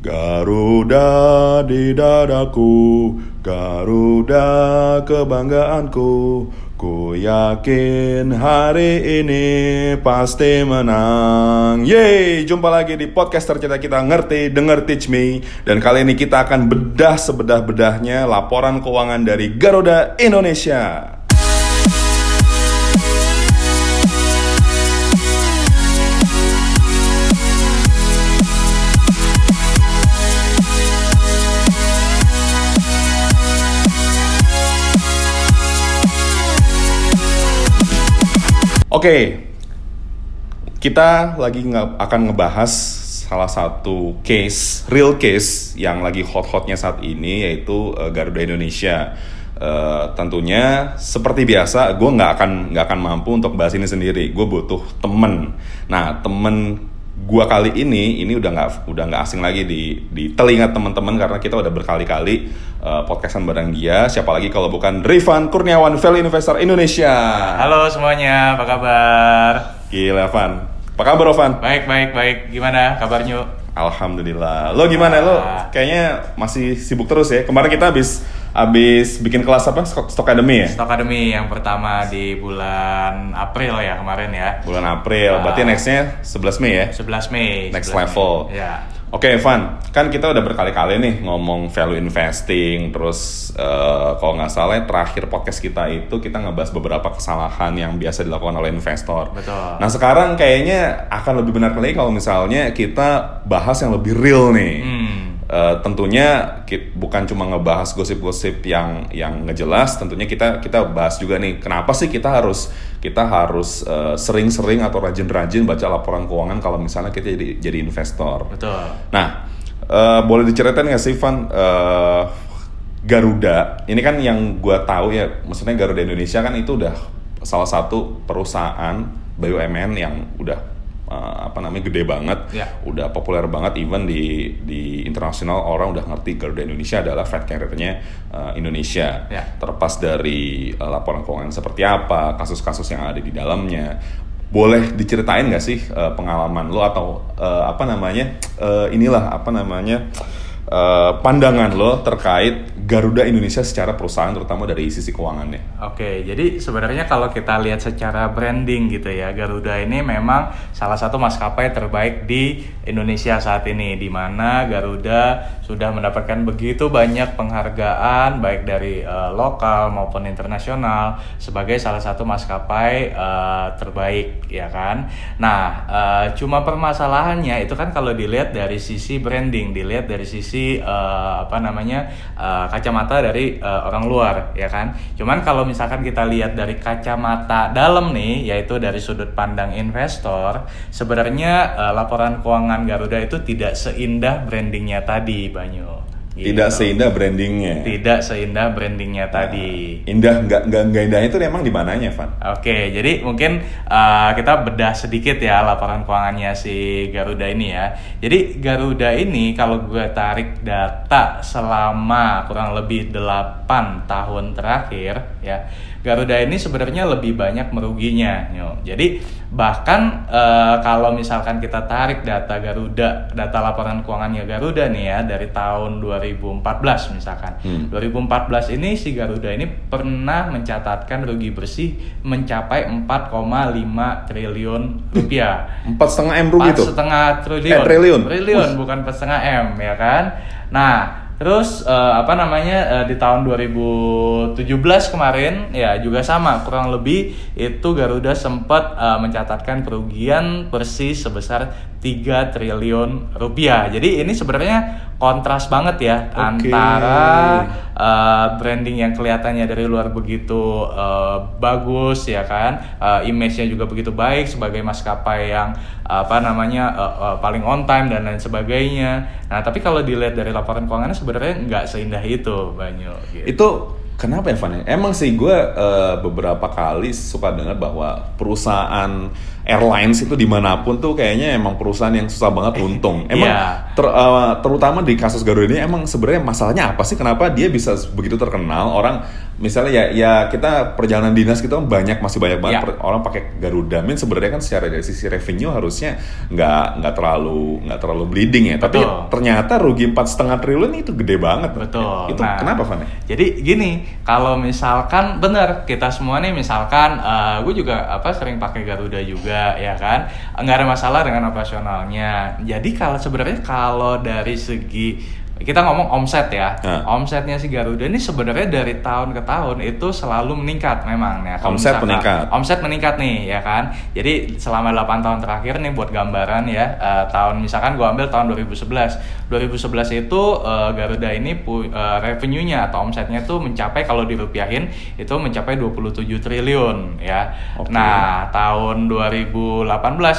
Garuda di dadaku, Garuda kebanggaanku. Ku yakin hari ini pasti menang. Yeay, jumpa lagi di podcast tercinta kita ngerti, denger teach me. Dan kali ini kita akan bedah sebedah-bedahnya laporan keuangan dari Garuda Indonesia. Oke, kita lagi nge akan ngebahas salah satu case, real case yang lagi hot-hotnya saat ini yaitu uh, Garuda Indonesia. Uh, tentunya seperti biasa, gue nggak akan nggak akan mampu untuk bahas ini sendiri. Gue butuh temen. Nah, temen gua kali ini ini udah nggak udah nggak asing lagi di di telinga teman-teman karena kita udah berkali-kali uh, podcastan bareng dia. Siapa lagi kalau bukan Rifan Kurniawan Value Investor Indonesia. Halo semuanya, apa kabar? gila Van. Apa kabar Van? Baik, baik, baik. Gimana kabarnya? Alhamdulillah. Lo gimana lo? Kayaknya masih sibuk terus ya. Kemarin kita habis habis bikin kelas apa Stock Stock Academy ya Stock Academy yang pertama di bulan April ya kemarin ya. bulan April berarti Ah. nextnya 11 Mei ya 11 Mei. Next 11 level. Mei. Ya. Oke, Van, kan kita udah berkali-kali nih ngomong value investing, terus eh, kalau nggak salah terakhir podcast kita itu kita ngebahas beberapa kesalahan yang biasa dilakukan oleh investor. Betul. Nah sekarang kayaknya akan lebih benar lagi kalau misalnya kita bahas yang lebih real nih. Hmm. Eh, tentunya bukan cuma ngebahas gosip-gosip yang yang ngejelas, tentunya kita kita bahas juga nih kenapa sih kita harus kita harus eh, sering-sering atau rajin-rajin baca laporan keuangan kalau misalnya kita jadi jadi investor. Betul. Nah, eh, boleh diceritain nggak sih Van eh, Garuda? Ini kan yang gua tahu ya, maksudnya Garuda Indonesia kan itu udah salah satu perusahaan BUMN yang udah eh, apa namanya gede banget, Ya. udah populer banget, even di di internasional orang udah ngerti Garuda Indonesia adalah fat carrier-nya eh, Indonesia. Ya. Terlepas dari eh, laporan keuangan seperti apa, kasus-kasus yang ada di dalamnya, boleh diceritain nggak sih eh, pengalaman lo atau eh, apa namanya eh, inilah apa namanya eh, pandangan lo terkait Garuda Indonesia secara perusahaan terutama dari sisi keuangannya. Oke, jadi sebenarnya kalau kita lihat secara branding gitu ya, Garuda ini memang salah satu maskapai terbaik di Indonesia saat ini, di mana Garuda sudah mendapatkan begitu banyak penghargaan baik dari eh, lokal maupun internasional sebagai salah satu maskapai eh, terbaik, ya kan? Nah, eh, cuma permasalahannya itu kan kalau dilihat dari sisi branding, dilihat dari sisi eh, apa namanya eh, kacamata dari eh, orang luar, ya kan? Cuman kalau misalkan kita lihat dari kacamata dalam nih, yaitu dari sudut pandang investor, sebenarnya eh, laporan keuangan Garuda itu tidak seindah brandingnya tadi, Banyu. Gitu. Tidak seindah brandingnya. Tidak seindah brandingnya tadi. Indah nggak nggak nggak indahnya itu emang di mananya, Van? Oke, jadi mungkin uh, kita bedah sedikit ya laporan keuangannya si Garuda ini ya. Jadi Garuda ini kalau gue tarik data selama kurang lebih 8 tahun terakhir ya, Garuda ini sebenarnya lebih banyak meruginya. Nyo. Jadi bahkan uh, kalau misalkan kita tarik data Garuda, data laporan keuangannya Garuda nih ya dari tahun 2014 misalkan. Hmm. 2014 ini si Garuda ini pernah mencatatkan rugi bersih mencapai 4,5 triliun rupiah. Empat setengah m rugi tuh. setengah triliun. Eh, triliun. Triliun bukan empat setengah m ya kan. Nah terus eh, apa namanya eh, di tahun 2017 kemarin ya juga sama kurang lebih itu Garuda sempat eh, mencatatkan kerugian bersih sebesar 3 triliun rupiah. Jadi ini sebenarnya kontras banget ya Oke. antara uh, branding yang kelihatannya dari luar begitu uh, bagus ya kan, uh, image-nya juga begitu baik sebagai maskapai yang uh, apa namanya uh, uh, paling on time dan lain sebagainya. Nah tapi kalau dilihat dari laporan keuangannya sebenarnya nggak seindah itu Banyu. Gitu. Itu kenapa ya Van? Emang sih gue eh, beberapa kali suka dengar bahwa perusahaan airlines itu di mana pun tuh kayaknya emang perusahaan yang susah banget untung. Emang Iya. ter- eh, terutama di kasus Garuda ini emang sebenarnya masalahnya apa sih? Kenapa dia bisa begitu terkenal? Orang misalnya ya ya kita perjalanan dinas kita kan banyak masih banyak banget Ya. per- orang pakai Garuda. Min sebenarnya kan secara dari sisi revenue harusnya nggak nggak terlalu nggak terlalu bleeding ya. Tapi Betul. ternyata rugi empat setengah triliun itu gede banget. Betul. Itu Nah, kenapa Van? Jadi gini, kalau misalkan benar kita semua nih misalkan gue juga apa sering pakai Garuda juga ya kan, nggak ada masalah dengan operasionalnya. Jadi kalau sebenarnya kalau dari segi kita ngomong omset ya, omsetnya si Garuda ini sebenarnya dari tahun ke tahun itu selalu meningkat memang ya. Kalau Omset misalkan- meningkat. Omset meningkat nih ya kan. Jadi selama 8 tahun terakhir nih buat gambaran ya eh, tahun misalkan gua ambil tahun 2011. 2011 itu eh, Garuda ini pu- eh, revenue-nya atau omsetnya tuh mencapai kalau dirupiahin itu mencapai 27 triliun ya. Oke. Nah, tahun 2018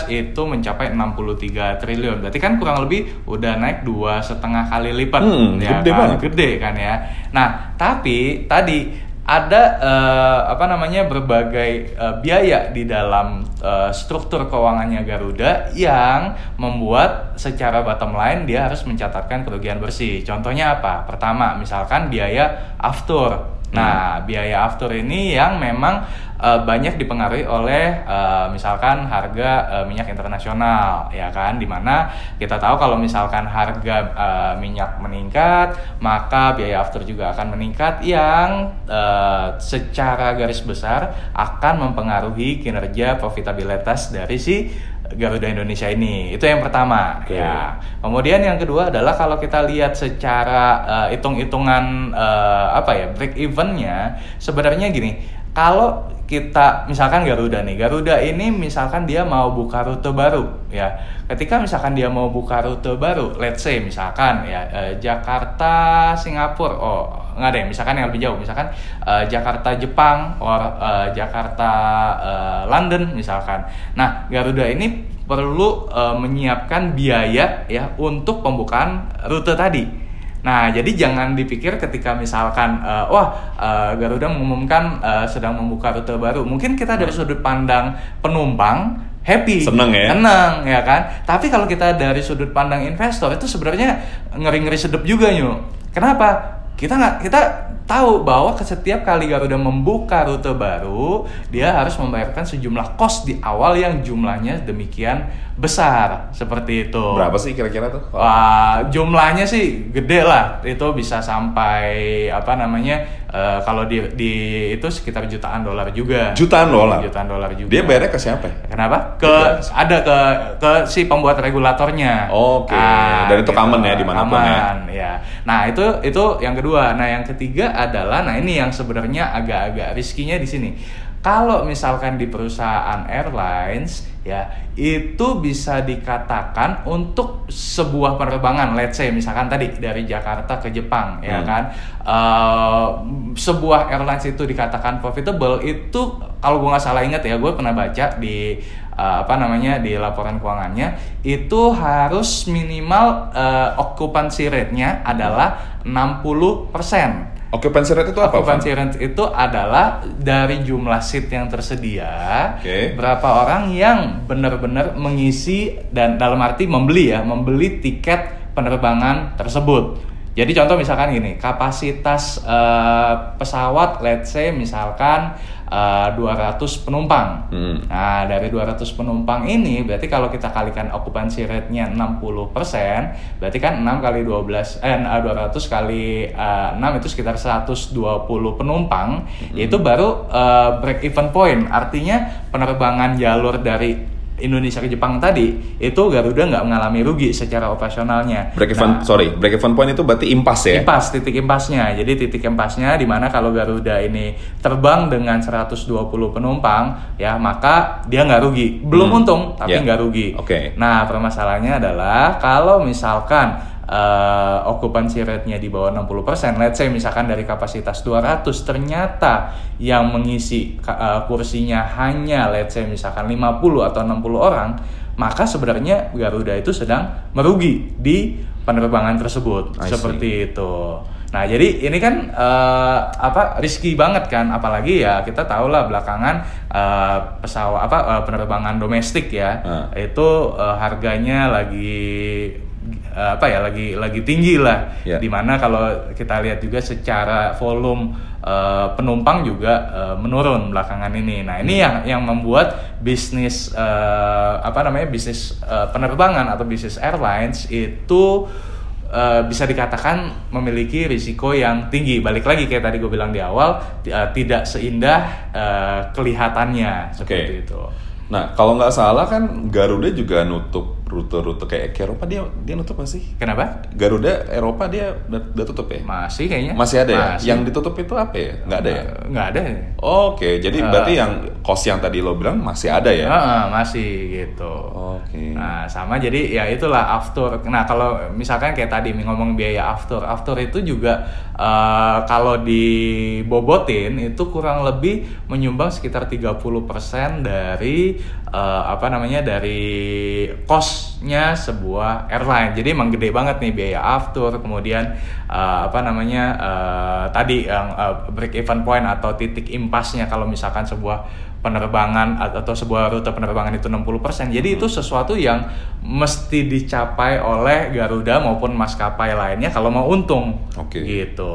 itu mencapai 63 triliun. Berarti kan kurang lebih udah naik dua setengah kali lipat Hmm, ya gede kan? banget. gede kan ya. Nah, tapi tadi ada eh, apa namanya berbagai eh, biaya di dalam eh, struktur keuangannya Garuda yang membuat secara bottom line dia harus mencatatkan kerugian bersih. Contohnya apa? Pertama, misalkan biaya aftur. Nah, biaya aftur ini yang memang eh, banyak dipengaruhi oleh eh, misalkan harga eh, minyak internasional, ya kan? Di mana kita tahu kalau misalkan harga eh, minyak meningkat, maka biaya aftur juga akan meningkat, yang eh, secara garis besar akan mempengaruhi kinerja profitabilitas dari si Garuda Indonesia ini. Itu yang pertama, Oke. ya. Kemudian yang kedua adalah kalau kita lihat secara eh, hitung-hitungan eh, apa ya break evennya sebenarnya gini kalau kita misalkan Garuda nih Garuda ini misalkan dia mau buka rute baru ya ketika misalkan dia mau buka rute baru let's say misalkan ya eh, Jakarta Singapura oh nggak deh misalkan yang lebih jauh misalkan eh, Jakarta Jepang or eh, Jakarta eh, London misalkan nah Garuda ini perlu eh, menyiapkan biaya ya untuk pembukaan rute tadi. Nah, jadi jangan dipikir ketika misalkan eh, wah eh, Garuda mengumumkan eh, sedang membuka rute baru. Mungkin kita dari sudut pandang penumpang happy, Seneng ya? seneng ya kan. Tapi kalau kita dari sudut pandang investor itu sebenarnya ngeri-ngeri sedep juga nyu. Kenapa? Kita nggak kita tahu bahwa setiap kali Garuda membuka rute baru, dia harus membayarkan sejumlah kos di awal yang jumlahnya demikian besar seperti itu. Berapa sih kira-kira tuh? Wah, jumlahnya sih gede lah. Itu bisa sampai apa namanya? eh, kalau di, di itu sekitar jutaan dolar juga. Jutaan dolar. Jutaan dolar juga. Dia bayarnya ke siapa? ya? Kenapa? Ke Juga. ada ke ke si pembuat regulatornya. Oke. Dan itu common ya, di mana pun ya. Aman, ya. Nah itu itu yang kedua. Nah yang ketiga adalah, nah ini yang sebenarnya agak-agak riskinya di sini. Kalau misalkan di perusahaan airlines ya itu bisa dikatakan untuk sebuah penerbangan, let's say misalkan tadi dari Jakarta ke Jepang ya Hmm. kan, Eh, sebuah airlines itu dikatakan profitable itu kalau gue nggak salah ingat ya gue pernah baca di eh, apa namanya di laporan keuangannya itu harus minimal eh, occupancy rate-nya adalah 60%. Occupancy rate itu apa? Occupancy rate itu adalah dari jumlah seat yang tersedia, Oke. berapa orang yang benar-benar mengisi dan dalam arti membeli ya, membeli tiket penerbangan tersebut. Jadi contoh misalkan gini, kapasitas eh, pesawat let's say misalkan eh, 200 penumpang. Hmm. Nah, dari 200 penumpang ini berarti kalau kita kalikan occupancy rate-nya 60%, berarti kan 6 kali 12 eh eh, 200 kali eh, 6 itu sekitar 120 penumpang, itu baru eh, break even point. Artinya penerbangan jalur dari Indonesia ke Jepang tadi itu Garuda nggak mengalami rugi secara operasionalnya. Break even, Nah, sorry, break even point itu berarti impas ya? Impas, titik impasnya. Jadi titik impasnya di mana kalau Garuda ini terbang dengan 120 penumpang, ya maka dia nggak rugi. Belum Hmm. untung, tapi Ya. nggak rugi. Oke. Nah, permasalahannya adalah kalau misalkan eh, occupancy rate-nya di bawah 60%, let's say misalkan dari kapasitas 200 ternyata yang mengisi eh, kursinya hanya let's say misalkan 50 atau 60 orang, maka sebenarnya Garuda itu sedang merugi di penerbangan tersebut. I see. Seperti itu. Nah, jadi ini kan eh, apa risky banget kan apalagi ya kita tahu lah belakangan eh, pesawat apa eh, penerbangan domestik ya. Ah. Itu eh, harganya lagi eh, apa ya lagi lagi tinggi lah. Ya. Di mana kalau kita lihat juga secara volume eh, penumpang juga eh, menurun belakangan ini. Nah ini yang yang membuat bisnis eh, apa namanya bisnis eh, penerbangan atau bisnis airlines itu eh, bisa dikatakan memiliki risiko yang tinggi. Balik lagi kayak tadi gue bilang di awal, eh, tidak seindah eh, kelihatannya seperti Oke. itu. Nah, kalau nggak salah kan Garuda juga nutup rute-rute kayak ke Eropa dia dia nutup nggak sih? Kenapa? Garuda Eropa dia udah, tutup ya? Masih kayaknya. Masih ada ya? Masih. Yang ditutup itu apa ya? Nggak ada ya? Nggak ada. ya? Oke, jadi Eh. berarti yang cost yang tadi lo bilang masih ada ya? Heeh, masih gitu. Oke. Nah, sama jadi ya itulah after. Nah, kalau misalkan kayak tadi ngomong biaya after, after itu juga eh, kalau dibobotin itu kurang lebih menyumbang sekitar 30% dari eh, apa namanya dari costnya sebuah airline. Jadi emang gede banget nih biaya after, kemudian eh, apa namanya eh, tadi yang eh, break even point atau titik impasnya kalau misalkan sebuah penerbangan atau sebuah rute penerbangan itu 60%. Jadi itu sesuatu yang mesti dicapai oleh Garuda maupun maskapai lainnya kalau mau untung. Oke. Gitu.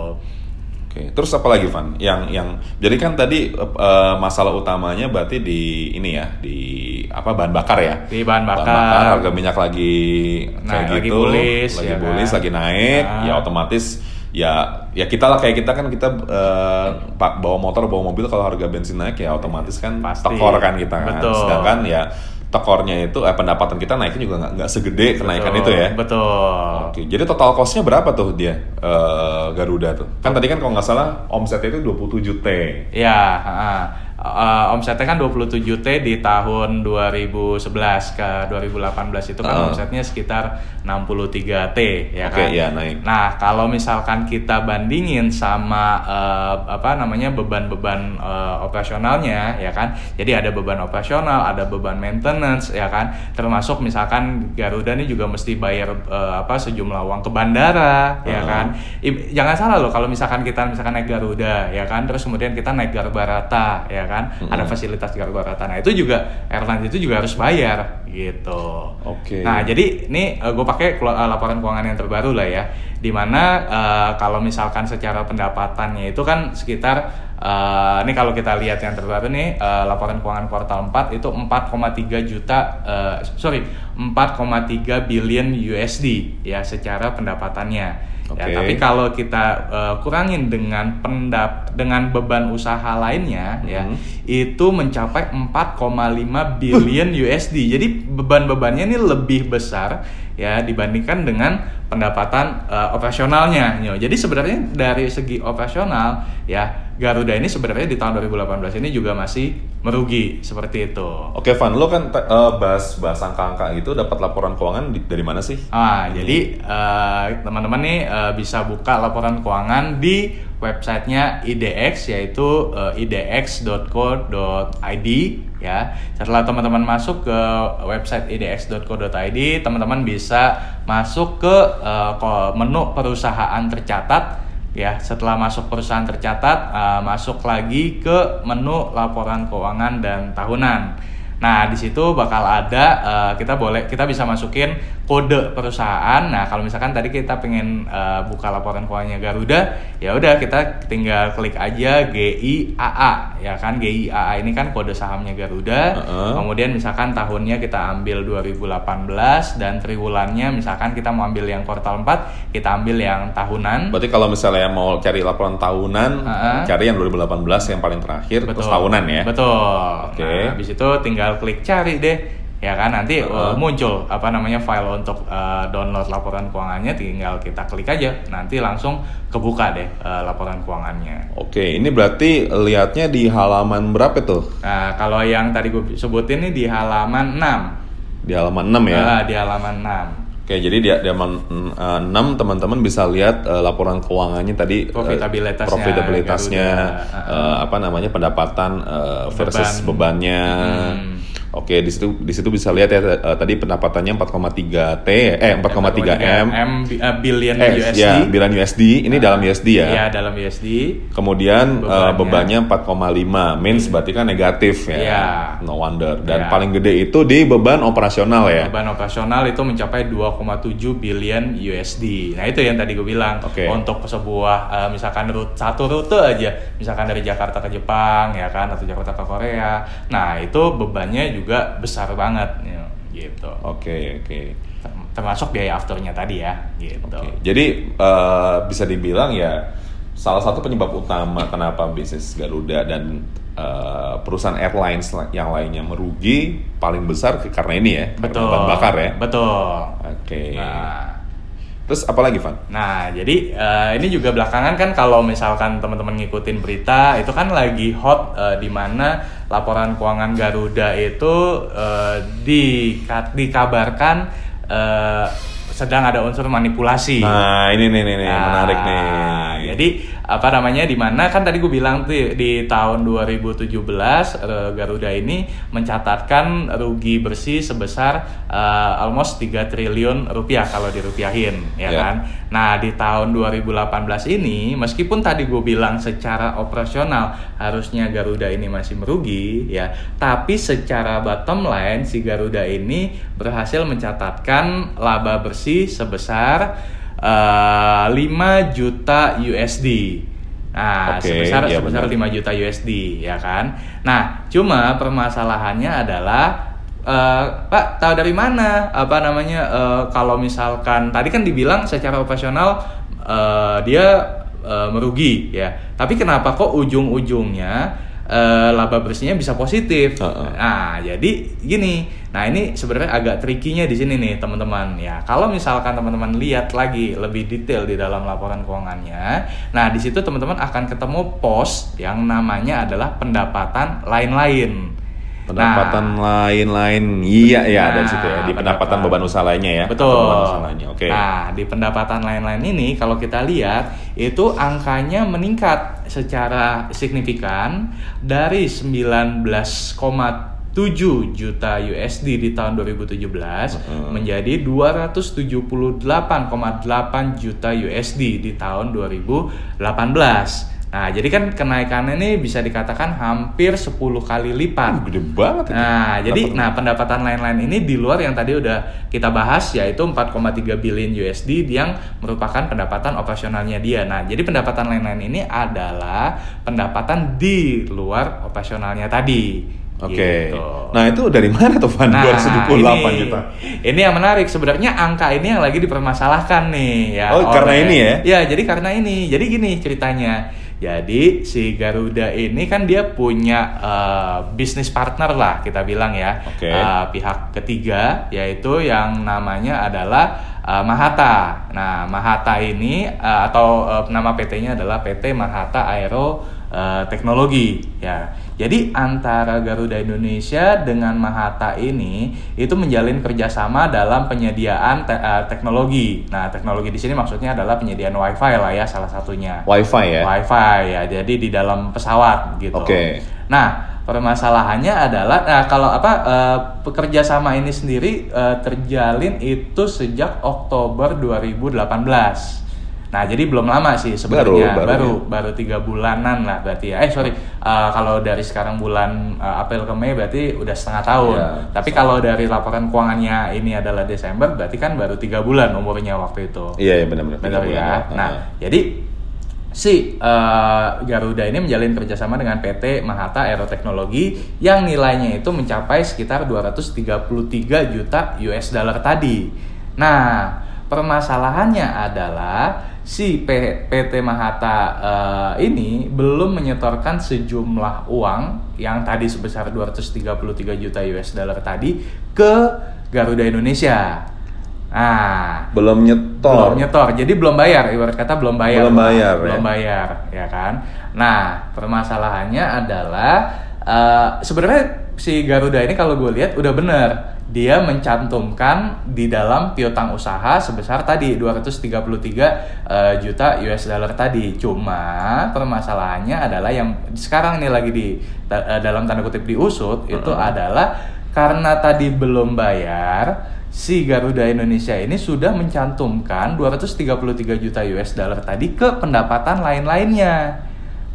Oke, terus apa lagi Van? Yang yang jadi kan tadi eh, masalah utamanya berarti di ini ya, di apa bahan bakar ya? Di bahan bakar. harga minyak lagi kayak Nah, lagi gitu, bullish, lagi ya bullish, kan? lagi naik, Nah. ya otomatis ya ya kita lah kayak kita kan kita pak bawa motor bawa mobil kalau harga bensin naik ya otomatis kan Pasti. tekor kan kita kan. Betul. Sedangkan ya tekornya itu eh, pendapatan kita naiknya juga nggak nggak segede kenaikan Betul, itu ya. Betul. Oke, jadi total costnya berapa tuh dia eh, Garuda tuh? Kan tadi kan kalau nggak salah omsetnya itu 27 t. Ya, heeh. Eh, omsetnya kan 27 T di tahun 2011 ke 2018 itu kan Heeh. omsetnya sekitar 63 T ya Oke, kan. iya, naik. Nah, kalau misalkan kita bandingin sama eh, apa namanya beban-beban eh, operasionalnya ya kan. Jadi ada beban operasional, ada beban maintenance ya kan. Termasuk misalkan Garuda ini juga mesti bayar eh, apa sejumlah uang ke bandara ya Heeh. kan. I- jangan salah loh kalau misalkan kita misalkan naik Garuda ya kan terus kemudian kita naik Garbarata ya kan? Ada fasilitas Garbarata nah itu juga airlines itu juga harus bayar gitu. Oke. nah jadi ini gue pakai eh, laporan keuangan yang terbaru lah ya. Di mana eh, kalau misalkan secara pendapatannya itu kan sekitar eh, ini kalau kita lihat yang terbaru nih eh, laporan keuangan kuartal 4 itu 4,3 juta eh, sorry 4,3 billion USD ya secara pendapatannya Ya, Oke. tapi kalau kita eh, kurangin dengan pendap dengan beban usaha lainnya ya Mhm. itu mencapai 4,5 billion USD. Jadi beban-bebannya ini lebih besar ya dibandingkan dengan pendapatan eh, operasionalnya. Nyo. Jadi sebenarnya dari segi operasional ya Garuda ini sebenarnya di tahun 2018 ini juga masih merugi seperti itu. Oke Van, lo kan eh, bahas bahas angka-angka gitu dapat laporan keuangan di- dari mana sih? Ah, jadi eh, teman-teman nih eh, bisa buka laporan keuangan di websitenya IDX yaitu eh, idx.co.id ya. Setelah teman-teman masuk ke website idx.co.id, teman-teman bisa masuk ke ko- menu perusahaan tercatat ya. Setelah masuk perusahaan tercatat, eh, masuk lagi ke menu laporan keuangan dan tahunan. Nah, di situ bakal ada eh, kita boleh kita bisa masukin kode perusahaan. Nah, kalau misalkan tadi kita pengen eh, buka laporan keuangannya Garuda, ya udah kita tinggal klik aja GIAA ya kan GIAA ini kan kode sahamnya Garuda. Heeh. Kemudian misalkan tahunnya kita ambil 2018 dan triwulannya misalkan kita mau ambil yang kuartal 4, kita ambil yang tahunan. Berarti kalau misalnya mau cari laporan tahunan, Heeh. cari yang 2018 yang paling terakhir terus tahunan ya. Betul. Oke. Nah, habis itu tinggal klik cari deh. Ya kan nanti uh, muncul apa namanya file untuk uh, download laporan keuangannya tinggal kita klik aja nanti langsung kebuka deh uh, laporan keuangannya. Oke, ini berarti lihatnya di halaman berapa tuh? Nah, kalau yang tadi gue sebutin nih di halaman 6. Di halaman 6 ya. Nah, di halaman 6. Oke, jadi di, di halaman mm, 6 teman-teman bisa lihat eh, laporan keuangannya tadi Profitabilitasnya, profitabilitasnya, Garuda. eh, apa namanya pendapatan eh, versus Beban. bebannya. Hmm. Oke, di situ di situ bisa lihat ya eh, tadi pendapatannya 4,3 T eh 4,3 M. M eh, billion Eh, USD. ya, bilan USD. Ini dalam USD ya. Iya, dalam USD. Kemudian eh, Bebannya. bebannya 4,5, means berarti kan negatif ya. Iya. No wonder. Dan Iya. paling gede itu di beban operasional ya. Beban operasional itu mencapai 2,7 billion USD. Nah itu yang tadi gue bilang Oke. untuk sebuah eh, misalkan rute satu rute aja, misalkan dari Jakarta ke Jepang ya kan atau Jakarta ke Korea. Nah itu bebannya juga besar banget ya, gitu. Oke, oke. Term- Termasuk biaya afternya tadi ya, gitu. Oke. Jadi eh, bisa dibilang ya salah satu penyebab utama kenapa bisnis Garuda dan eh, perusahaan airlines yang lainnya merugi paling besar karena ini ya, karena Betul. bahan bakar ya. Betul. Oke. Nah, Terus apa lagi, Van? Nah, jadi eh, ini juga belakangan kan kalau misalkan teman-teman ngikutin berita itu kan lagi hot eh, di mana laporan keuangan Garuda itu eh, dika- dikabarkan eh, sedang ada unsur manipulasi. Nah, ini nih nih, nih Nah, menarik nih. Jadi apa namanya di mana kan tadi gue bilang tuh di tahun 2017 eh, Garuda ini mencatatkan rugi bersih sebesar eh, almost 3 triliun rupiah kalau dirupiahin ya Ya. kan. Nah, di tahun 2018 ini meskipun tadi gue bilang secara operasional harusnya Garuda ini masih merugi ya, tapi secara bottom line si Garuda ini berhasil mencatatkan laba bersih sebesar eh, 5 juta USD. Nah, Oke, sebesar iya sebesar benar. 5 juta USD ya kan. Nah, cuma permasalahannya adalah eh, Pak tahu dari mana apa namanya eh, kalau misalkan tadi kan dibilang secara operasional eh, dia eh, merugi ya. Tapi kenapa kok ujung-ujungnya eh, laba bersihnya bisa positif? Heeh. Nah, jadi gini. Nah, ini sebenarnya agak trikinya di sini nih, teman-teman. Ya, kalau misalkan teman-teman lihat lagi lebih detail di dalam laporan keuangannya, nah di situ teman-teman akan ketemu pos yang namanya adalah pendapatan lain-lain. Pendapatan Nah, lain-lain, iya ya Nah, situ ya. Di pendapatan pendapatan. beban usaha lainnya ya. Betul. Beban usaha lainnya. Oke. Nah, di pendapatan lain-lain ini kalau kita lihat itu angkanya meningkat secara signifikan dari 19,7 juta USD di tahun 2017 Heeh. menjadi 278,8 juta USD di tahun 2018. Nah, jadi kan kenaikannya ini bisa dikatakan hampir 10 kali lipat. Uh, gede banget itu. Nah, jadi Dapat- nah pendapatan lain-lain ini di luar yang tadi udah kita bahas yaitu 4,3 billion USD yang merupakan pendapatan operasionalnya dia. Nah, jadi pendapatan lain-lain ini adalah pendapatan di luar operasionalnya tadi. Oke. Gitu. Nah, itu dari mana tuh Van? 278 ini, juta. Ini yang menarik sebenarnya angka ini yang lagi dipermasalahkan nih ya. Oh, karena ini ya? Ya, jadi karena ini. Jadi gini ceritanya. Jadi si Garuda ini kan dia punya eh, bisnis partner lah kita bilang ya. Oke. Eh, pihak ketiga yaitu yang namanya adalah eh, Mahata. Nah, Mahata ini eh, atau eh, nama PT-nya adalah PT Mahata Aero eh, Teknologi ya. Jadi antara Garuda Indonesia dengan Mahata ini itu menjalin kerjasama dalam penyediaan te- eh, teknologi. Nah, teknologi di sini maksudnya adalah penyediaan WiFi lah ya salah satunya. Wifi ya. WiFi ya, jadi di dalam pesawat gitu. Oke. Nah, permasalahannya adalah, nah kalau apa eh, pekerja sama ini sendiri eh, terjalin itu sejak Oktober 2018. Nah, jadi belum lama sih sebenarnya, Baru, baru baru ya. baru tiga bulanan lah berarti ya. Eh sorry, eh, kalau dari sekarang bulan eh, April ke Mei berarti udah setengah tahun. Iya, Tapi setengah. kalau dari laporan keuangannya ini adalah Desember, berarti kan baru tiga bulan umurnya waktu itu. Iya, iya benar-benar. Benar ya. bulan. Nah, Ah. jadi si eh, Garuda ini menjalin kerjasama dengan PT Mahata Aeroteknologi yang nilainya itu mencapai sekitar 233 juta US dollar tadi. Nah, permasalahannya adalah si PT Mahata eh, ini belum menyetorkan sejumlah uang yang tadi sebesar 233 juta US dollar tadi ke Garuda Indonesia. Nah, belum nyetor. belum nyetor jadi belum bayar ibarat kata belum bayar Belum bayar, belum ya. bayar ya kan nah permasalahannya adalah eh, sebenarnya si Garuda ini kalau gue lihat udah bener dia mencantumkan di dalam piutang usaha sebesar tadi 233 eh, juta US dollar tadi cuma permasalahannya adalah yang sekarang ini lagi di ta- eh, dalam tanda kutip diusut itu Heeh. adalah karena tadi belum bayar si Garuda Indonesia ini sudah mencantumkan 233 juta US dollar tadi ke pendapatan lain-lainnya.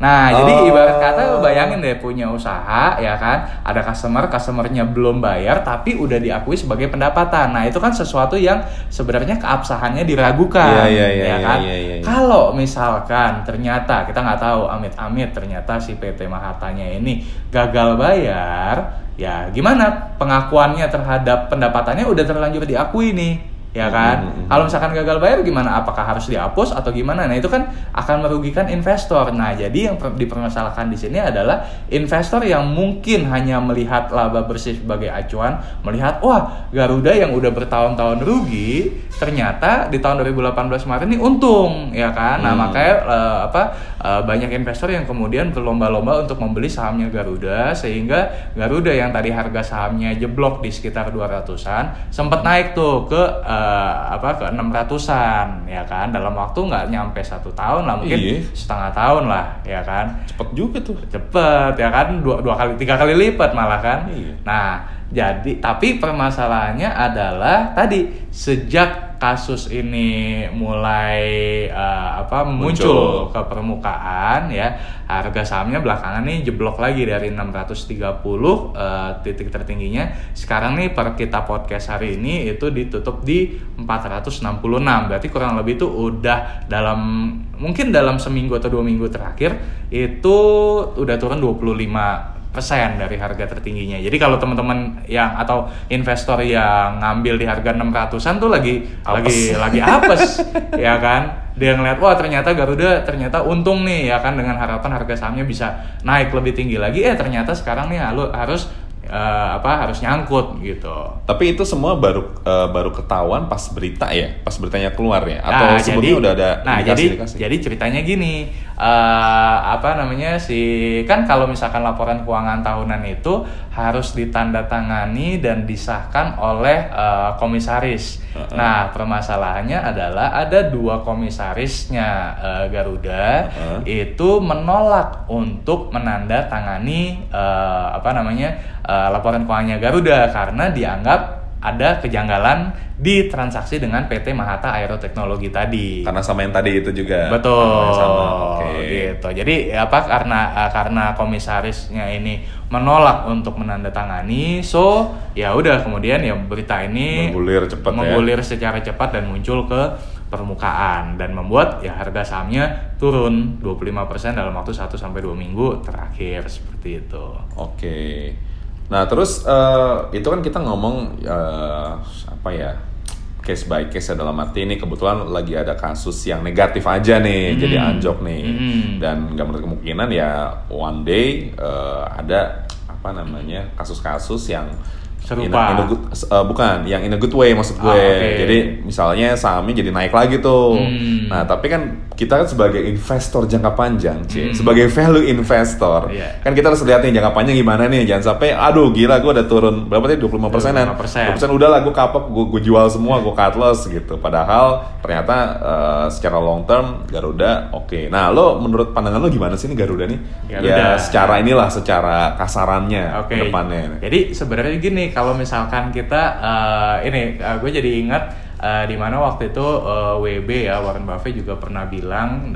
Nah, jadi Oh. ibarat kata bayangin deh punya usaha ya kan, ada customer, customernya belum bayar tapi udah diakui sebagai pendapatan. Nah, itu kan sesuatu yang sebenarnya keabsahannya diragukan, Iya, iya, iya, ya iya, kan? iya, iya, iya. Kalau misalkan ternyata kita nggak tahu amit-amit ternyata si PT Mahatanya ini gagal bayar, ya gimana pengakuannya terhadap pendapatannya udah terlanjur diakui nih, ya kan? Hmm, hmm, hmm. Kalau misalkan gagal bayar gimana? Apakah harus dihapus atau gimana? Nah itu kan akan merugikan investor. Nah jadi yang per- dipermasalahkan di sini adalah investor yang mungkin hanya melihat laba bersih sebagai acuan, melihat wah Garuda yang udah bertahun-tahun rugi, ternyata di tahun 2018 kemarin ini untung, ya kan? Nah Hmm. makanya eh, apa eh, banyak investor yang kemudian berlomba-lomba untuk membeli sahamnya Garuda sehingga Garuda yang tadi harga sahamnya jeblok di sekitar 200-an sempat naik tuh ke eh, apa ke 600-an ya kan dalam waktu nggak nyampe satu tahun lah mungkin Iya. setengah tahun lah ya kan Cepet juga tuh. cepet ya kan dua, dua kali tiga kali lipat malah kan Iya. nah jadi tapi permasalahannya adalah tadi sejak kasus ini mulai eh, apa muncul, Muncul. ke permukaan ya. Harga sahamnya belakangan nih jeblok lagi dari 630 eh, titik tertingginya. Sekarang nih per kita podcast hari ini itu ditutup di 466 berarti kurang lebih itu udah dalam mungkin dalam seminggu atau dua minggu terakhir itu udah turun 25 persen dari harga tertingginya. Jadi kalau teman-teman yang atau investor yang ngambil di harga 600-an tuh lagi Apes. lagi lagi apes ya kan. Dia ngeliat wah ternyata Garuda ternyata untung nih ya kan dengan harapan harga sahamnya bisa naik lebih tinggi lagi eh ternyata sekarang nih halu- harus eh, apa harus nyangkut gitu. Tapi itu semua baru eh, baru ketahuan pas berita ya, pas beritanya keluar ya, atau Nah, sebelumnya udah ada nah jadi indikasi-indikasi? jadi ceritanya gini eh, apa namanya si kan kalau misalkan laporan keuangan tahunan itu harus ditandatangani dan disahkan oleh eh, komisaris Uh-uh. nah permasalahannya adalah ada dua komisarisnya eh, Garuda Uh-uh. itu menolak untuk menandatangani eh, apa namanya eh, laporan keuangannya Garuda karena dianggap ada kejanggalan di transaksi dengan PT Mahata Aeroteknologi tadi. Karena sama yang tadi itu juga. Betul. Sama. Oke. Gitu. Jadi apa karena eh, karena komisarisnya ini menolak untuk menandatangani, so ya udah kemudian ya berita ini Menggulir cepat ya. menggulir secara cepat dan muncul ke permukaan dan membuat ya harga sahamnya turun 25% dalam waktu 1 sampai 2 minggu terakhir seperti itu. Oke. Nah terus eh, itu kan kita ngomong eh, apa ya case by case ya, dalam arti ini kebetulan lagi ada kasus yang negatif aja nih jadi anjok nih Hmm. dan nggak menutup kemungkinan ya one day eh, ada apa namanya kasus-kasus yang in a- Serupa. in a good- eh, bukan yang in a good way maksud gue Ah, oke. jadi misalnya sahamnya jadi naik lagi tuh Hmm. nah tapi kan kita kan sebagai investor jangka panjang Ci. Hmm. sebagai value investor Iya. kan kita harus lihat nih jangka panjang gimana nih jangan sampai aduh gila gue udah turun berapa tadi 25 persenan 25%. 25% udah lah gue kapok gue, gue jual semua gue cut loss gitu padahal ternyata eh, secara long term Garuda oke nah lo menurut pandangan lo gimana sih nih Garuda nih Garuda. ya secara inilah secara kasarannya ke depannya Jadi sebenarnya gini, kalau misalkan kita eh, ini gue jadi ingat eh, di mana waktu itu eh, WB ya Warren Buffett juga pernah bilang,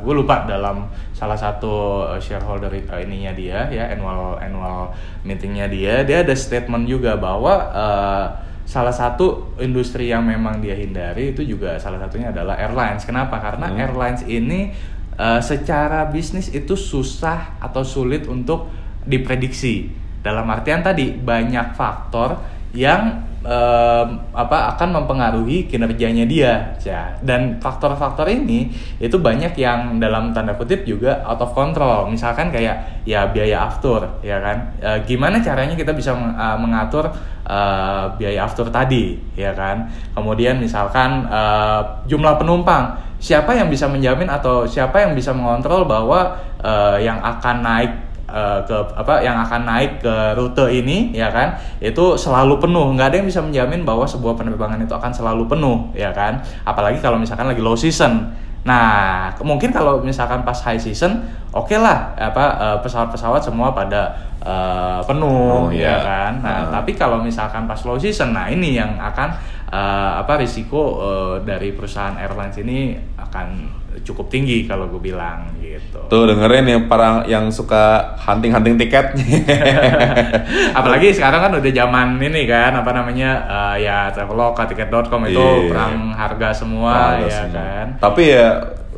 gue lupa dalam salah satu eh, shareholder eh, ininya dia ya annual annual meetingnya dia, dia ada statement juga bahwa eh, salah satu industri yang memang dia hindari itu juga salah satunya adalah airlines. Kenapa? Karena Hmm. airlines ini eh, secara bisnis itu susah atau sulit untuk diprediksi. Dalam artian tadi banyak faktor yang em, apa akan mempengaruhi kinerjanya dia, ya. Dan faktor-faktor ini itu banyak yang dalam tanda kutip juga out of control. Misalkan kayak ya biaya aftur, ya kan? E, gimana caranya kita bisa eh, mengatur eh, biaya aftur tadi, ya kan? Kemudian misalkan eh, jumlah penumpang siapa yang bisa menjamin atau siapa yang bisa mengontrol bahwa eh, yang akan naik eh, ke apa yang akan naik ke rute ini ya kan itu selalu penuh nggak ada yang bisa menjamin bahwa sebuah penerbangan itu akan selalu penuh ya kan apalagi kalau misalkan lagi low season Nah, mungkin kalau misalkan pas high season, oke lah, apa eh, pesawat-pesawat semua pada eh, penuh, Oh, ya iya. kan. Nah, Heeh. tapi kalau misalkan pas low season, nah ini yang akan eh, apa risiko eh, dari perusahaan airlines ini akan cukup tinggi kalau gue bilang gitu. Tuh dengerin yang para yang suka hunting-hunting tiket. Apalagi sekarang kan udah zaman ini kan apa namanya eh, ya Traveloka, tiket.com itu Iya. perang harga semua Harga ya semua. kan. Tapi ya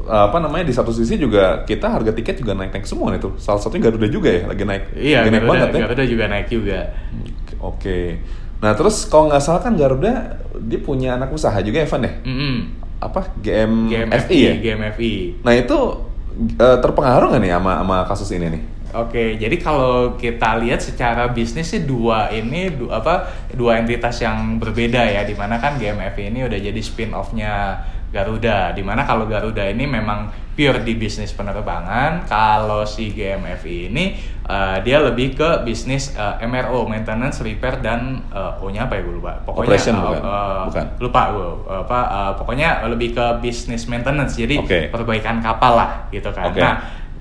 apa namanya di satu sisi juga kita harga tiket juga naik-naik semua nih tuh. Salah satunya Garuda juga ya lagi naik. Iya, lagi naik Garuda, banget ya. Garuda juga naik juga. Oke. Nah terus kalau nggak salah kan Garuda dia punya anak usaha juga Evan ya? Mm-mm. Apa GM, GMFI ya? GMFI. Nah itu eh, terpengaruh nggak nih sama sama kasus ini nih? Oke, jadi kalau kita lihat secara bisnis sih dua ini du- apa dua entitas yang berbeda ya, di mana kan GMFI ini udah jadi spin off-nya Garuda, di mana kalau Garuda ini memang pure di bisnis penerbangan, kalau si GMFI ini eh, dia lebih ke bisnis eh, MRO, maintenance, repair dan eh, O-nya apa ya gue lupa. Pokoknya Operation eh, bukan? eh, Bukan. lupa gue apa eh, pokoknya lebih ke bisnis maintenance, jadi Oke. perbaikan kapal lah gitu kan. Oke. Nah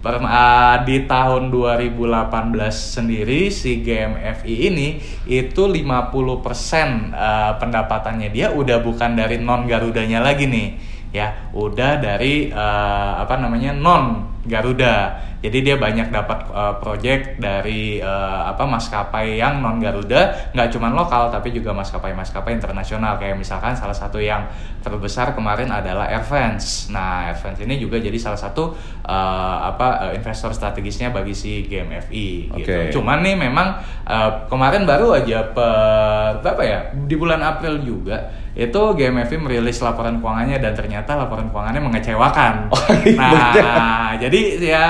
uh, di tahun 2018 sendiri si GMFI ini itu 50% uh, pendapatannya dia udah bukan dari non Garudanya lagi nih ya. Udah dari uh, apa namanya non Garuda jadi dia banyak dapat uh, project dari uh, apa maskapai yang non Garuda nggak cuma lokal tapi juga maskapai-maskapai internasional kayak misalkan salah satu yang terbesar kemarin adalah Air France. Nah, Air France ini juga jadi salah satu uh, apa uh, investor strategisnya bagi si GMFI Oke. gitu. Cuman nih memang uh, kemarin baru aja per berapa ya? Di bulan April juga itu GMFI merilis laporan keuangannya dan ternyata laporan keuangannya mengecewakan. nah, jadi ya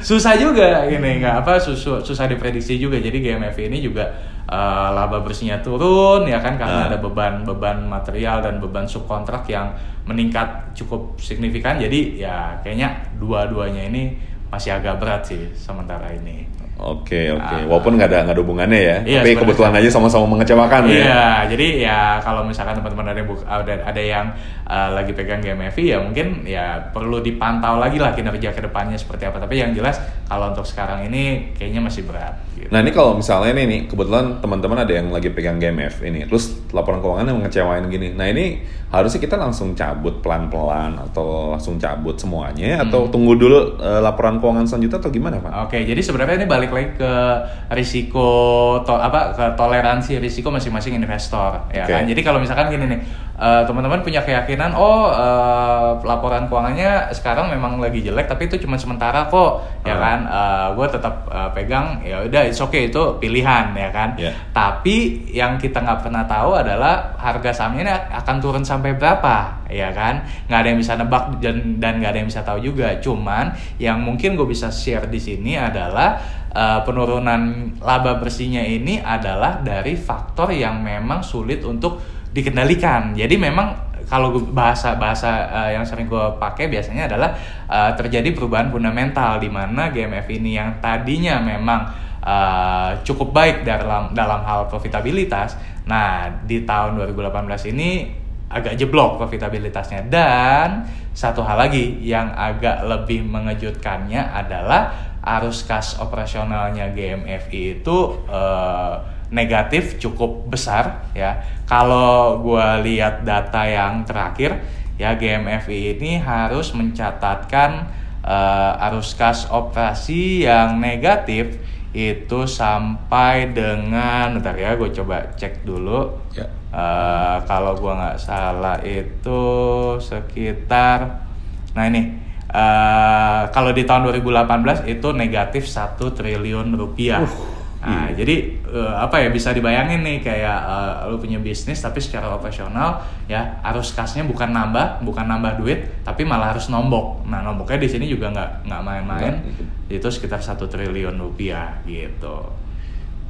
susah juga gini nggak apa susah susah diprediksi juga. Jadi GMFI ini juga uh, laba bersihnya turun ya kan karena Ah. ada beban-beban material dan beban subkontrak yang meningkat cukup signifikan. Jadi ya kayaknya dua-duanya ini masih agak berat sih sementara ini. Oke oke. Ah. Walaupun nggak ada nggak ada hubungannya ya. Iya, Tapi kebetulan aja sama-sama mengecewakan ya. Iya, jadi ya kalau misalkan teman-teman ada yang ada, ada yang uh, lagi pegang GMFI ya mungkin ya perlu dipantau lagi lah kinerja ke depannya seperti apa. Tapi yang jelas kalau untuk sekarang ini kayaknya masih berat. Gitu. Nah ini kalau misalnya nih, nih kebetulan teman-teman ada yang lagi pegang GMF ini, terus laporan keuangan yang mengecewain gini. Nah ini harusnya kita langsung cabut pelan-pelan atau langsung cabut semuanya atau Hmm. tunggu dulu eh, laporan keuangan selanjutnya atau gimana Pak? Oke, jadi sebenarnya ini balik lagi ke risiko to, apa ke toleransi risiko masing-masing investor ya Oke. kan. Jadi kalau misalkan gini nih, eh, teman-teman punya keyakinan oh eh, laporan keuangannya sekarang memang lagi jelek tapi itu cuma sementara kok ya Ah. kan. gue tetap eh, pegang ya udah it's okay itu pilihan ya kan. Iya. Tapi yang kita nggak pernah tahu adalah harga sahamnya ini akan turun sampai berapa, ya kan? Nggak ada yang bisa nebak dan dan nggak ada yang bisa tahu juga. Cuman yang mungkin gue bisa share di sini adalah eh, penurunan laba bersihnya ini adalah dari faktor yang memang sulit untuk dikendalikan. Jadi memang kalau bahasa bahasa eh, yang sering gue pakai biasanya adalah eh, terjadi perubahan fundamental di mana GMF ini yang tadinya memang eh, cukup baik dalam dalam hal profitabilitas. Nah di tahun 2018 ini agak jeblok profitabilitasnya dan satu hal lagi yang agak lebih mengejutkannya adalah arus kas operasionalnya GMFI itu eh, negatif cukup besar ya. Kalau gua lihat data yang terakhir ya GMFI ini harus mencatatkan eh, arus kas operasi yang negatif itu sampai dengan bentar ya gue coba cek dulu Ya. Eh, kalau gua nggak salah itu sekitar nah ini eh, kalau di tahun 2018 itu negatif satu triliun rupiah. Nah, jadi eh, apa ya bisa dibayangin nih kayak eh, lu punya bisnis tapi secara operasional ya arus kasnya bukan nambah, bukan nambah duit, tapi malah harus nombok. Nah, nomboknya di sini juga nggak nggak main-main. Itu sekitar satu triliun rupiah gitu.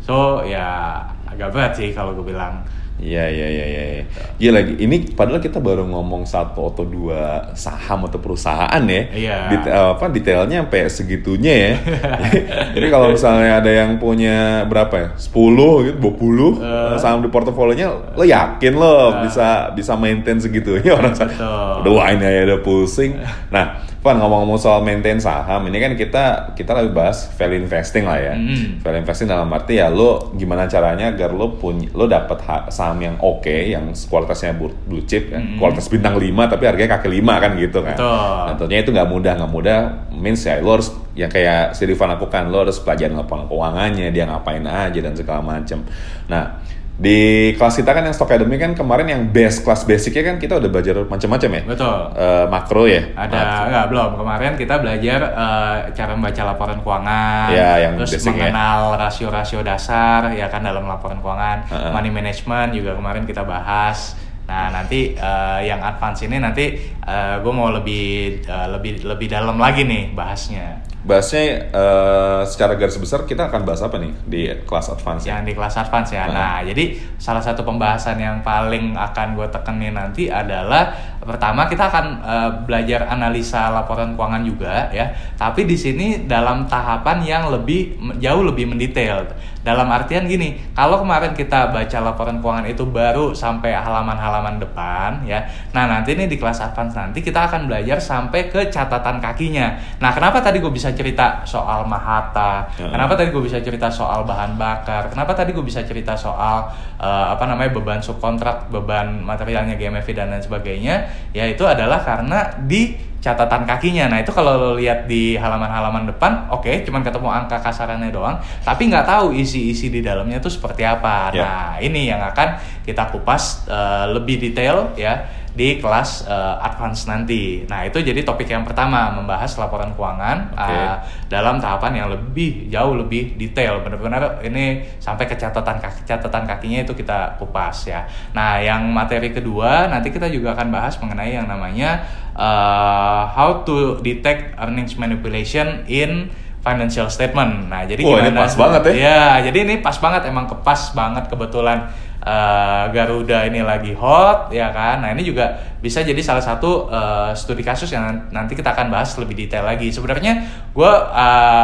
So ya agak berat sih kalau gue bilang Iya iya iya iya. Iya lagi. Ini padahal kita baru ngomong satu atau dua saham atau perusahaan ya. Iya. Detail, apa detailnya sampai segitunya ya. Jadi kalau misalnya ada yang punya berapa ya? 10 gitu, 20 Eh. saham di portofolionya, lo yakin lo bisa bisa maintain segitunya orang Betul. Udah wah ini aja udah pusing. Nah, Van ngomong-ngomong soal maintain saham, ini kan kita kita lagi bahas value investing lah ya. Mm. Value investing dalam arti ya lo gimana caranya agar lo punya lo dapat ha- saham yang oke, yang kualitasnya blue blue chip, ya. Mm. kualitas bintang 5 tapi harganya kaki 5 kan gitu kan. Betul. Nah, tentunya itu nggak mudah, nggak mudah means ya lo harus yang kayak si Rifan lakukan, lo harus pelajarin laporan keuangannya, dia ngapain aja dan segala macem. Nah, di kelas kita kan yang stock academy kan kemarin yang base kelas basicnya kan kita udah belajar macam-macam ya. Betul. Eh, makro ya. Ada Makro. enggak belum kemarin kita belajar eh, cara membaca laporan keuangan, Ya, yang terus ya. mengenal rasio-rasio dasar ya kan dalam laporan keuangan, Uh-uh. money management juga kemarin kita bahas. Nah nanti eh, yang advance ini nanti gue mau lebih eh, lebih lebih dalam lagi nih bahasnya. Bahasnya eh, secara garis besar kita akan bahas apa nih di kelas advance ya? yang di kelas advance ya. Nah. Nah, jadi salah satu pembahasan yang paling akan gue tekenin nanti adalah pertama kita akan eh, belajar analisa laporan keuangan juga ya. Tapi di sini dalam tahapan yang lebih jauh lebih mendetail. Dalam artian gini, kalau kemarin kita baca laporan keuangan itu baru sampai halaman-halaman depan ya. Nah, nanti nih di kelas advance nanti kita akan belajar sampai ke catatan kakinya. Nah, kenapa tadi gue bisa cerita soal Mahata? Ya. Kenapa tadi gue bisa cerita soal bahan bakar? Kenapa tadi gue bisa cerita soal eh, apa namanya beban subkontrak, beban materialnya GMFI dan lain sebagainya? Ya itu adalah karena di catatan kakinya. Nah itu kalau lo lihat di halaman-halaman depan, oke, cuman ketemu angka kasarannya doang, tapi nggak tahu isi-isi di dalamnya itu seperti apa. Ya. Nah ini yang akan kita kupas eh, lebih detail ya di kelas eh, advance nanti. Nah itu jadi topik yang pertama membahas laporan keuangan Oke. eh, dalam tahapan yang lebih jauh lebih detail. Benar-benar ini sampai ke catatan kaki catatan kakinya itu kita kupas ya. Nah yang materi kedua nanti kita juga akan bahas mengenai yang namanya eh, how to detect earnings manipulation in financial statement. Nah, jadi Wah, ini gimana? pas banget ya. Ya, jadi ini pas banget emang kepas banget kebetulan eh, Garuda ini lagi hot ya kan. Nah, ini juga bisa jadi salah satu eh, studi kasus yang nanti kita akan bahas lebih detail lagi. Sebenarnya gue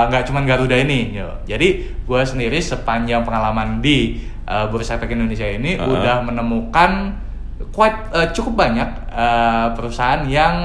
nggak cuman Garuda ini, yo. Jadi gue sendiri sepanjang pengalaman di eh, Bursa Efek Indonesia ini Uh-huh. udah menemukan quite eh, cukup banyak eh, perusahaan yang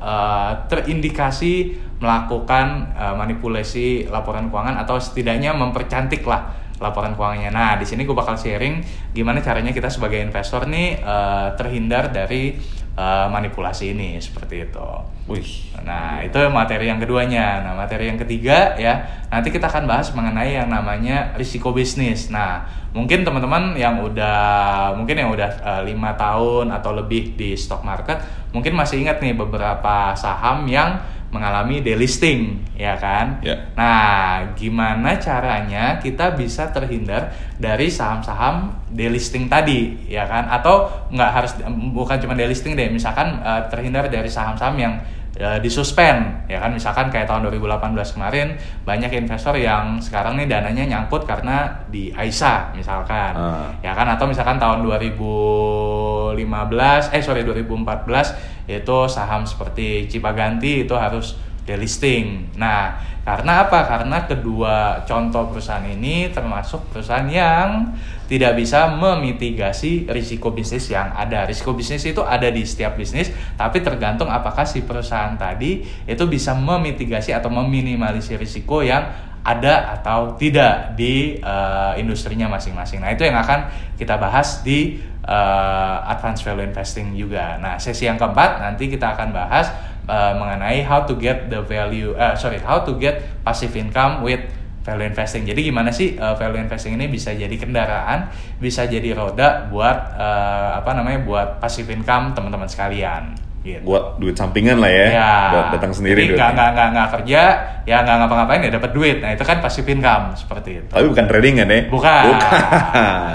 eh, terindikasi melakukan eh, manipulasi laporan keuangan atau setidaknya mempercantik lah laporan keuangannya. Nah, di sini gue bakal sharing gimana caranya kita sebagai investor nih eh, terhindar dari eh, manipulasi ini seperti itu. Wih. Nah, itu materi yang keduanya. Nah, materi yang ketiga ya, nanti kita akan bahas mengenai yang namanya risiko bisnis. Nah, mungkin teman-teman yang udah mungkin yang udah eh, lima tahun atau lebih di stock market, mungkin masih ingat nih beberapa saham yang mengalami delisting, ya kan? Ya. Nah, gimana caranya kita bisa terhindar dari saham-saham delisting tadi, ya kan? Atau nggak harus bukan cuma delisting deh, misalkan eh, terhindar dari saham-saham yang eh, disuspend, ya kan? Misalkan kayak tahun 2018 kemarin banyak investor yang sekarang nih dananya nyangkut karena di AISA misalkan, Ah. ya kan? Atau misalkan tahun 2015, eh sorry 2014 itu saham seperti Cipaganti itu harus delisting. Nah, karena apa? Karena kedua contoh perusahaan ini termasuk perusahaan yang tidak bisa memitigasi risiko bisnis yang ada. Risiko bisnis itu ada di setiap bisnis, tapi tergantung apakah si perusahaan tadi itu bisa memitigasi atau meminimalisir risiko yang ada atau tidak di eh, industrinya masing-masing. Nah, itu yang akan kita bahas di eh, advanced value investing juga. Nah, sesi yang keempat nanti kita akan bahas eh, mengenai how to get the value eh sorry, how to get passive income with value investing. Jadi gimana sih eh, value investing ini bisa jadi kendaraan, bisa jadi roda buat eh, apa namanya? buat passive income teman-teman sekalian. Gitu. Buat duit sampingan lah ya. Ya. Buat datang sendiri Jadi nggak nggak nggak kerja, ya nggak ngapa-ngapain ya dapat duit. Nah itu kan passive income seperti itu. Tapi bukan trading kan ya? Bukan. Bukan.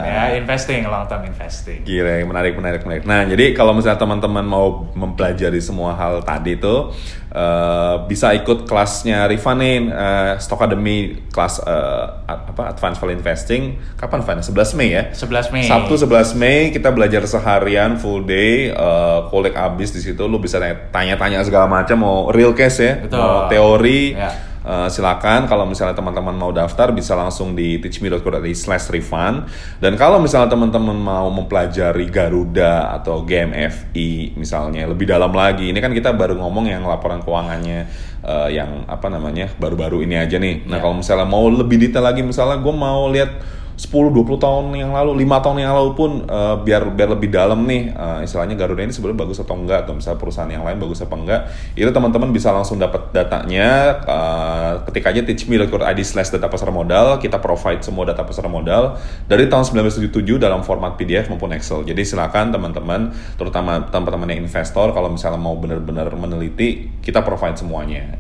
ya investing, long term investing. Gila, menarik, menarik, menarik. Nah, jadi kalau misalnya teman-teman mau mempelajari semua hal tadi itu, uh, bisa ikut kelasnya Riva nih, uh, Stock Academy kelas uh, apa Advanced Value Investing. Kapan Van? 11 Mei ya? 11 Mei. Sabtu 11 Mei kita belajar seharian full day, uh, kulik abis di situ. Lu bisa tanya-tanya segala macam, mau real case ya, Betul. mau teori. Ya. Uh, silakan kalau misalnya teman-teman mau daftar bisa langsung di teachme.co.id slash refund dan kalau misalnya teman-teman mau mempelajari Garuda atau GMFI misalnya lebih dalam lagi. Ini kan kita baru ngomong yang laporan keuangannya uh, yang apa namanya baru-baru ini aja nih. Nah Ya. kalau misalnya mau lebih detail lagi misalnya gue mau lihat 10-20 tahun yang lalu, 5 tahun yang lalu pun uh, biar biar lebih dalam nih uh, istilahnya Garuda ini sebenarnya bagus atau enggak atau misalnya perusahaan yang lain bagus apa enggak itu teman-teman bisa langsung dapat datanya uh, ketik aja teachme.co.id slash data pasar modal kita provide semua data pasar modal dari tahun 1977 dalam format PDF maupun Excel. Jadi silakan teman-teman terutama teman-teman yang investor kalau misalnya mau benar-benar meneliti kita provide semuanya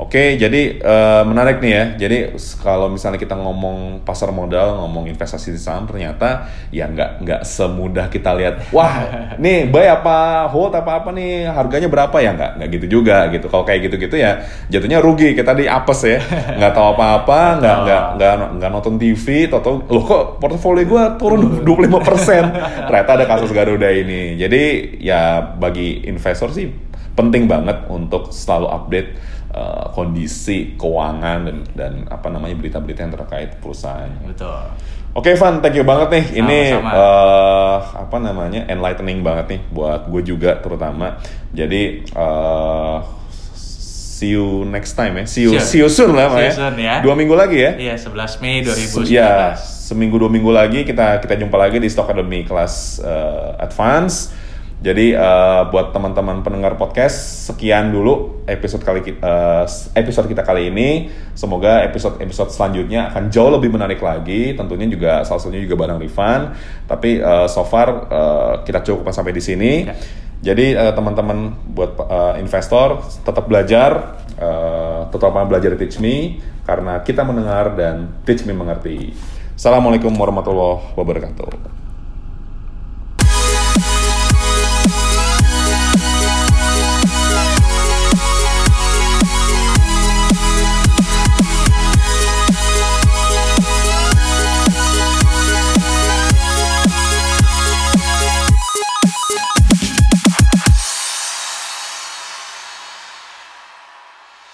Oke, jadi eh, menarik nih ya. Jadi kalau misalnya kita ngomong pasar modal, ngomong investasi di saham, ternyata ya nggak nggak semudah kita lihat. Wah, nih buy apa hold apa apa nih harganya berapa ya nggak nggak gitu juga gitu. Kalau kayak gitu-gitu ya jatuhnya rugi kita di apes ya. Nggak tahu apa-apa, nggak nggak nggak nggak nonton TV, atau loh kok portofolio gue turun 25%. ternyata ada kasus Garuda ini. Jadi ya bagi investor sih penting banget untuk selalu update uh, kondisi keuangan dan dan apa namanya berita-berita yang terkait perusahaan. Betul. Oke Van, thank you banget nih. Ini uh, apa namanya enlightening banget nih buat gue juga terutama. Jadi uh, see you next time ya. See you Sure. see you soon lah See you Maya. soon ya. Dua minggu lagi ya. Iya, 11 Mei 2019. Ya, seminggu dua minggu lagi kita kita jumpa lagi di Stock Academy kelas uh, advance. Jadi uh, buat teman-teman pendengar podcast sekian dulu episode kali uh, episode kita kali ini. Semoga episode-episode selanjutnya akan jauh lebih menarik lagi. Tentunya juga salah satunya juga barang refund. Tapi uh, so far uh, kita cukupkan sampai di sini. Ya. Jadi uh, teman-teman buat uh, investor tetap belajar, uh, terutama belajar Teach Me karena kita mendengar dan Teach Me mengerti. Assalamualaikum warahmatullahi wabarakatuh.